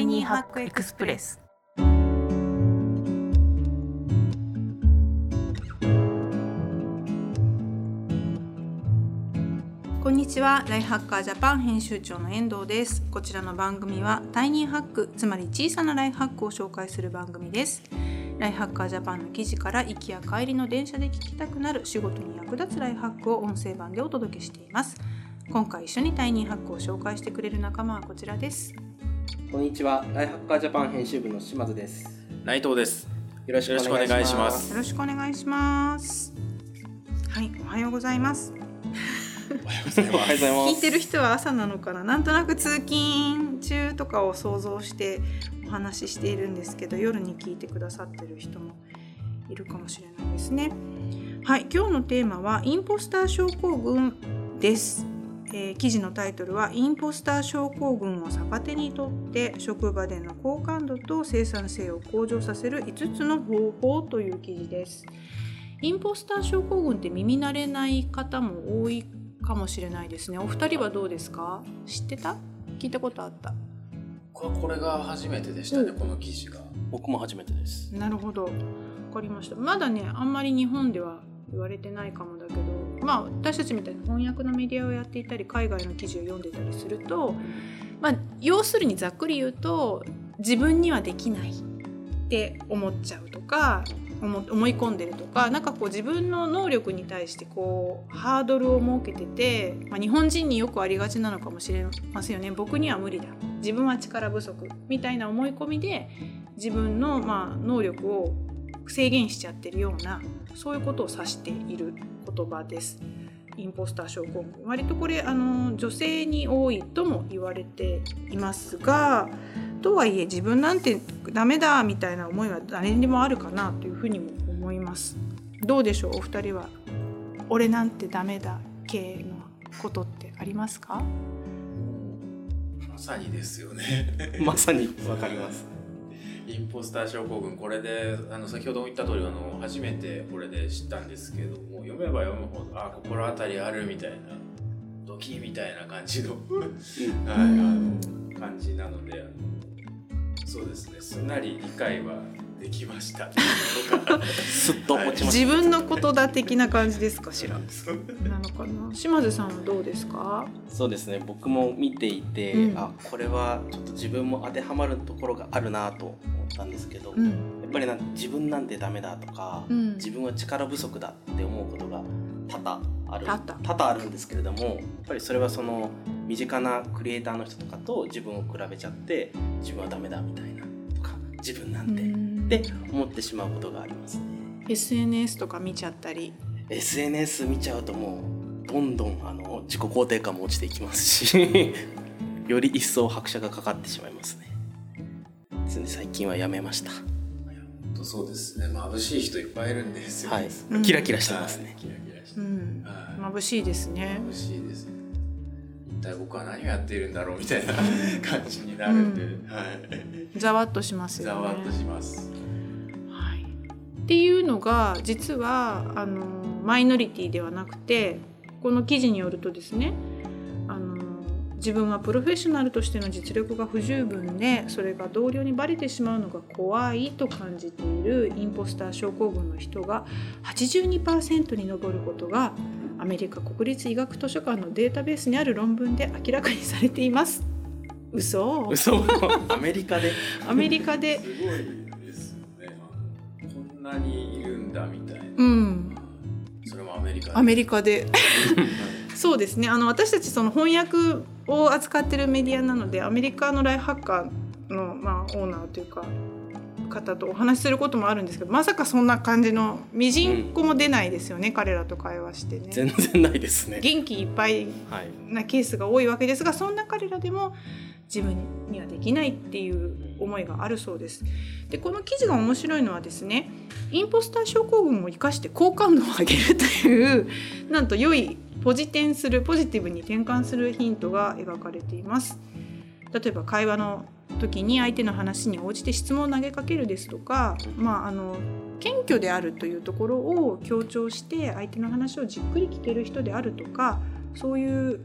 イニーハックエクスプレス。こんにちは。ライハッカージャパン編集長の遠藤です。こちらの番組はタイニーハックつまり小さなライフハックを紹介する番組です。ライハッカージャパンの記事から行きや帰りの電車で聞きたくなる仕事に役立つライフハックを音声版でお届けしています。今回一緒にタイニーハックを紹介してくれる仲間はこちらです。こんにちは、ライハッカージャパン編集部の島津です。内藤です。よろしくお願いしま。すすよろしくお願いしますはいおはようございますおはようございおはようございます。聞いてる人は朝なのかななんとなく通勤中とかを想像してお話ししているんですけど夜に聞いてくださってる人もいるかもしれないですねはい今日のテーマはインポスター症候群です、えー記事のタイトルはインポスター症候群を逆手にとって職場での好感度と生産性を向上させる5つの方法という記事です。インポスター症候群って耳慣れない方も多いかもしれないですね。お二人はどうですか？知ってた？聞いたことあった？ここれが初めてでしたね、この記事が。僕も初めてです。なるほど。わかりました。まだねあんまり日本では言われてないかもだけどまあ私たちみたいに翻訳のメディアをやっていたり海外の記事を読んでたりするとまあ要するにざっくり言うと自分にはできないって思っちゃうとか思い込んでるとかなんかこう自分の能力に対してこうハードルを設けてて、まあ、日本人によくありがちなのかもしれませんよね。僕には無理だ。自分は力不足。みたいな思い込みで自分のま能力を制限しちゃってるようなそういうことを指している言葉です。インポスター症候群割とこれあの女性に多いとも言われていますがとはいえ自分なんてダメだみたいな思いは誰にもあるかなというふうにも思います。どうでしょう？お二人は俺なんてダメだ系のことってありますか？まさにですよね。まさにわかります。インポスター症候群、これで、あの、先ほども言った通り、あの、初めてこれで知ったんですけども、読めば読むほど、あ、心当たりあるみたいな、ドキみたいな感じの、はい、あの、感じなので、あの、そうですね、すんなり理解はできました。すっと落ちまし自分のことだ的な感じですか？しらそう なのかな？島津さんはどうですか？た。そうですね。僕も見ていて、うんあ、これはちょっと自分も当てはまるところがあるなと思ったんですけど、やうん。っぱりな自分なんてダメだとか、うん。自分は力不足だって思うことが多々ある。多々。多々あるんですけれども、やっぱりそれはその身近なクリエイターの人とかと自分を比べちゃって、自分はダメだみたいなとか、自分なんて。うん。って思ってしまうことがありますね。SNS とか見ちゃったり。SNS 見ちゃうともうどんどんあの自己肯定感も落ちていきますし より一層拍車がかかってしまいますねですので最近はやめました。本当そうですね。眩しい人いっぱいいるんですよ。はい。うん。キラキラしてますね。はい。キラキラして。う。ん。はい。眩しいですね。眩しいですね。一体僕は何をやっているんだろうみたいな感じになるんで、う。はい。ざわっとしますよね。ざわっとします。はい、っていうのが実はあのマイノリティではなくてこの記事によるとですね自分はプロフェッショナルとしての実力が不十分でそれが同僚にバレてしまうのが怖いと感じているインポスター症候群の人が82%に上ることがアメリカ国立医学図書館のデータベースにある論文で明らかにされています。嘘嘘アメリカでアメリカですごいですよね。こんなにいるんだみたいな。うんそれもアメリカで。アメリカで そうですね。あの私たちその翻訳を扱ってるメディアなのでアメリカのライフハッカーの、まあ、オーナーというか方とお話しすることもあるんですけどまさかそんな感じのみじんこも出ないですよね、彼らと会話してね。全然ないですね。元気いっぱいはいなケースが多いわけですがそんな彼らでも自分にはできないっていう思いがあるそうです。でこの記事が面白いのはですねインポスター症候群を生かして好感度を上げるというなんと良いポジテンするポジティブに転換するヒントが描かれています。例えば会話の時に相手の話に応じて質問を投げかけるですとか、まあ、あの謙虚であるというところを強調して相手の話をじっくり聞ける人であるとかそういう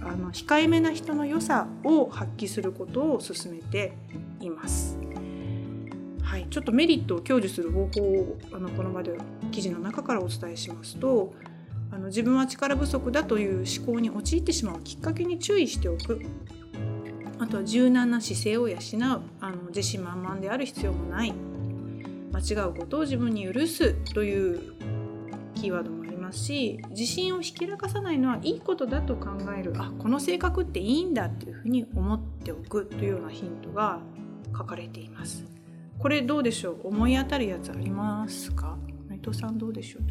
あの控えめな人の良さを発揮することを勧めています。はい、ちょっとメリットを享受する方法をあのこの場で記事の中からお伝えしますとあの自分は力不足だという思考に陥ってしまうきっかけに注意しておく。あとは柔軟な姿勢を養う。あの自信満々である必要もない。間違うことを自分に許すというキーワードもますし自信をひけらかさないのはいいことだと考える。あこの性格っていいんだっていうふうに思っておくというようなヒントが書かれています。これどうでしょう？思い当たるやつありますか？内藤さんどうでしょう？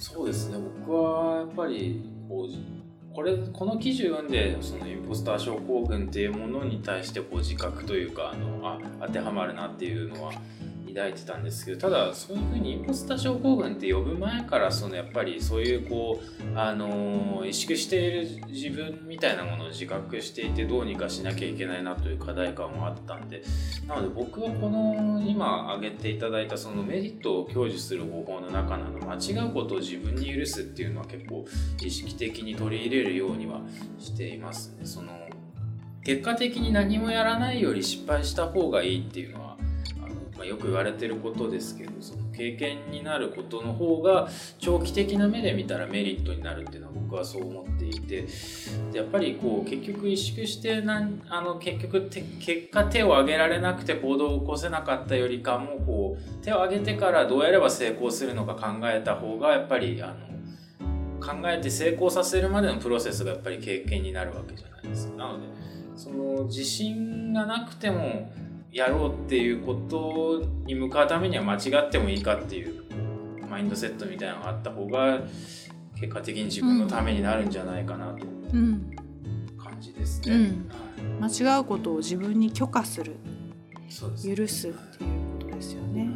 そうですね。僕はやっぱりこうこれこの記事を読んでそのインポスター症候群っていうものに対してこう自覚というかあのあ当てはまるなっていうのは抱いてたんですけどただそういうふうにインポスター症候群って呼ぶ前からそのやっぱりそういうこうあの萎縮している自分みたいなものを自覚していてどうにかしなきゃいけないなという課題感もあったんでなので僕はこの今挙げていただいたそのメリットを享受する方法の中なの間違うことを自分に許すっていうのは結構意識的に取り入れるようにはしていますね。その結果的に何もやらないより失敗した方がいいっていうのは、まあ、よく言われてることですけどその経験になることの方が長期的な目で見たらメリットになるっていうのは僕はそう思っていてやっぱりこう結局萎縮してなんあの結局て結果手を挙げられなくて行動を起こせなかったよりかもこう手を挙げてからどうやれば成功するのか考えた方がやっぱりあの考えて成功させるまでのプロセスがやっぱり経験になるわけじゃないですか。なのでその自信がなくてもやろうっていうことに向かうためには間違ってもいいかっていうマインドセットみたいなのがあった方が結果的に自分のためになるんじゃないかなとうん、感じですね。うん。はい。間違うことを自分に許可する。そうですね。許すっていうことですよね。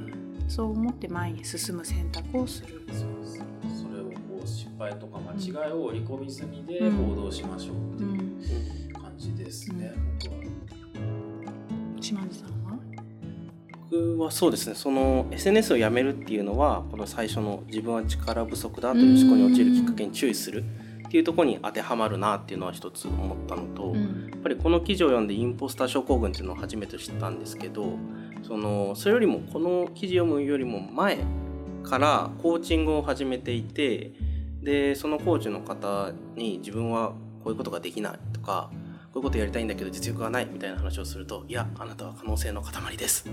そう思って前に進む選択をする。そうです。それをこう失敗とか間違いを織り込み済みでうん。行動しましょうっていう感じですね、僕は。島津さんは僕はそうですね。その SNS をやめるっていうのはこの最初の自分は力不足だという思考に陥るきっかけに注意するっていうところに当てはまるなっていうのは一つ思ったのと、うん。やっぱりこの記事を読んでインポスター症候群っていうのを初めて知ったんですけどそのそれよりもこの記事を読むよりも前からコーチングを始めていてでそのコーチの方に自分はこういうことができないとかこういうことやりたいんだけど実力がないみたいな話をするといやあなたは可能性の塊です。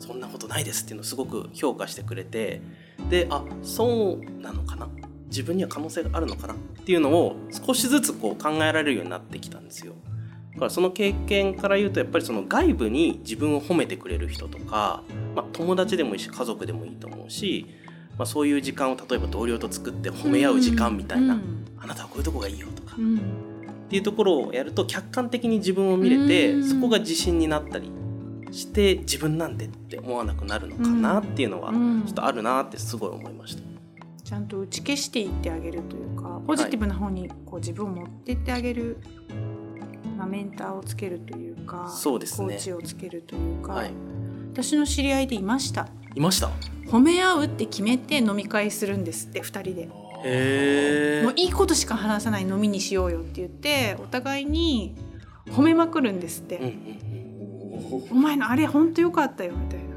そんなことないですっていうのをすごく評価してくれてであそうなのかな？自分には可能性があるのかなっていうのを少しずつこう考えられるようになってきたんですよ。だからその経験から言うとやっぱりその外部に自分を褒めてくれる人とか、まあ、友達でもいいし家族でもいいと思うし、まあ、そういう時間を例えば同僚と作って褒め合う時間みたいな、うん。あなたはこういうとこがいいよとか、っうんていうところをやると客観的に自分を見れて、うん。そこが自信になったりして自分なんてって思わなくなるのかなっていうのはうん。ちょっとあるなってすごい思いました。ちゃんと打ち消していってあげるというかポジティブな方にこう自分を持っていってあげる、まあ、メンターをつけるというかそうですね。コーチをつけるというか、はい、私の知り合いでいました。いました？褒め合うって決めて飲み会するんですって2人で。へもういいことしか話さない飲みにしようよって言ってお互いに褒めまくるんですって、うんうんうん。お前のあれ本当よかったよみたいな。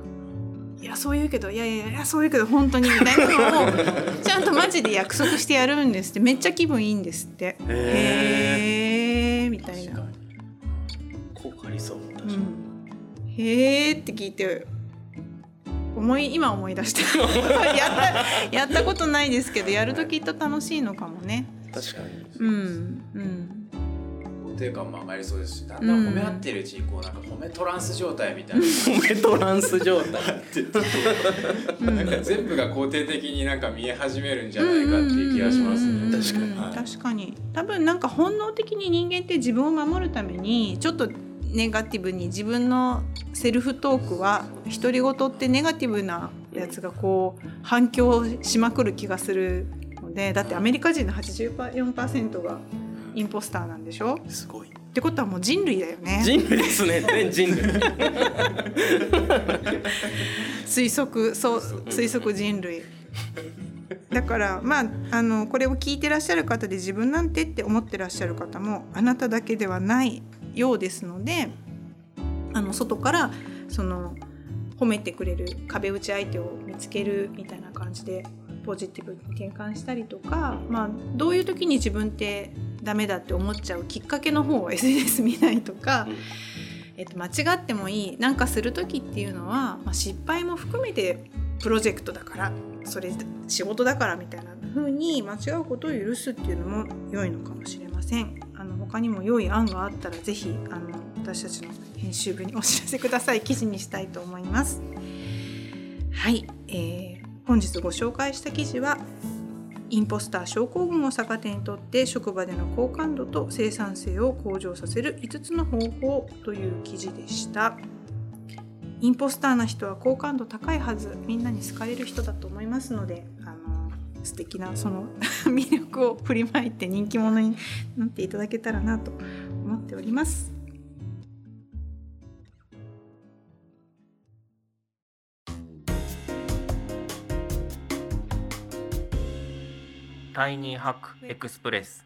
いやそう言うけどいやいやいやそう言うけど本当にみたいなのを ちゃんとマジで約束してやるんですって。めっちゃ気分いいんですって。へえみたいな、効果ありそう確かに、うん、へえって聞いて思い今思い出して。やったやったことないですけどやるときっと楽しいのかもね。確かに。うんうん。肯定感も上がりそうですしだんだん褒め合ってるうちにこうなんか褒めトランス状態みたいな。褒めトランス状態。なんか全部が肯定的になんか見え始めるんじゃないかっていう気がしますうん。ね。確かに。はい確かに。多分なんか本能的に人間って自分を守るためにちょっとネガティブに自分のセルフトークは独り言ってネガティブなやつがこう反響しまくる気がするのでだってアメリカ人の84%がインポスターなんでしょ？すごい。ってことはもう人類だよね。人類ですね。全人類。推測そう推測人類。だからまああのこれを聞いてらっしゃる方で自分なんてって思ってらっしゃる方もあなただけではないようですのであの外からその褒めてくれる壁打ち相手を見つけるみたいな感じでポジティブに転換したりとか、まあ、どういう時に自分ってダメだって思っちゃうきっかけの方を SNS 見ないとか、えっと、間違ってもいいなんかする時っていうのは、まあ、失敗も含めてプロジェクトだからそれ仕事だからみたいな風に間違うことを許すっていうのも良いのかもしれません。他にも良い案があったら是非あの私たちの編集部にお知らせください。記事にしたいと思います。はい、えー、本日ご紹介した記事はインポスター症候群を逆手にとって職場での好感度と生産性を向上させる5つの方法という記事でした。インポスターな人は好感度高いはず。みんなに好かれる人だと思いますので素敵なその 魅力を振りまいて人気者になっていただけたらなと思っておりますタイニーハックエクスプレス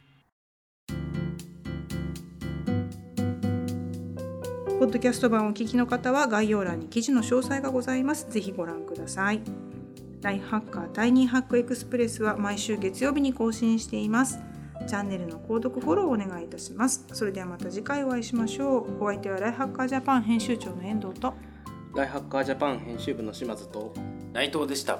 ポッドキャスト版をお聞きの方は概要欄に記事の詳細がございます。ぜひご覧ください。ライフハッカータイニーハックエクスプレスは毎週月曜日に更新しています。チャンネルの購読フォローをお願いいたします。それではまた次回お会いしましょう。お相手はライフハッカージャパン編集長の遠藤とライフハッカージャパン編集部の島津と内藤でした。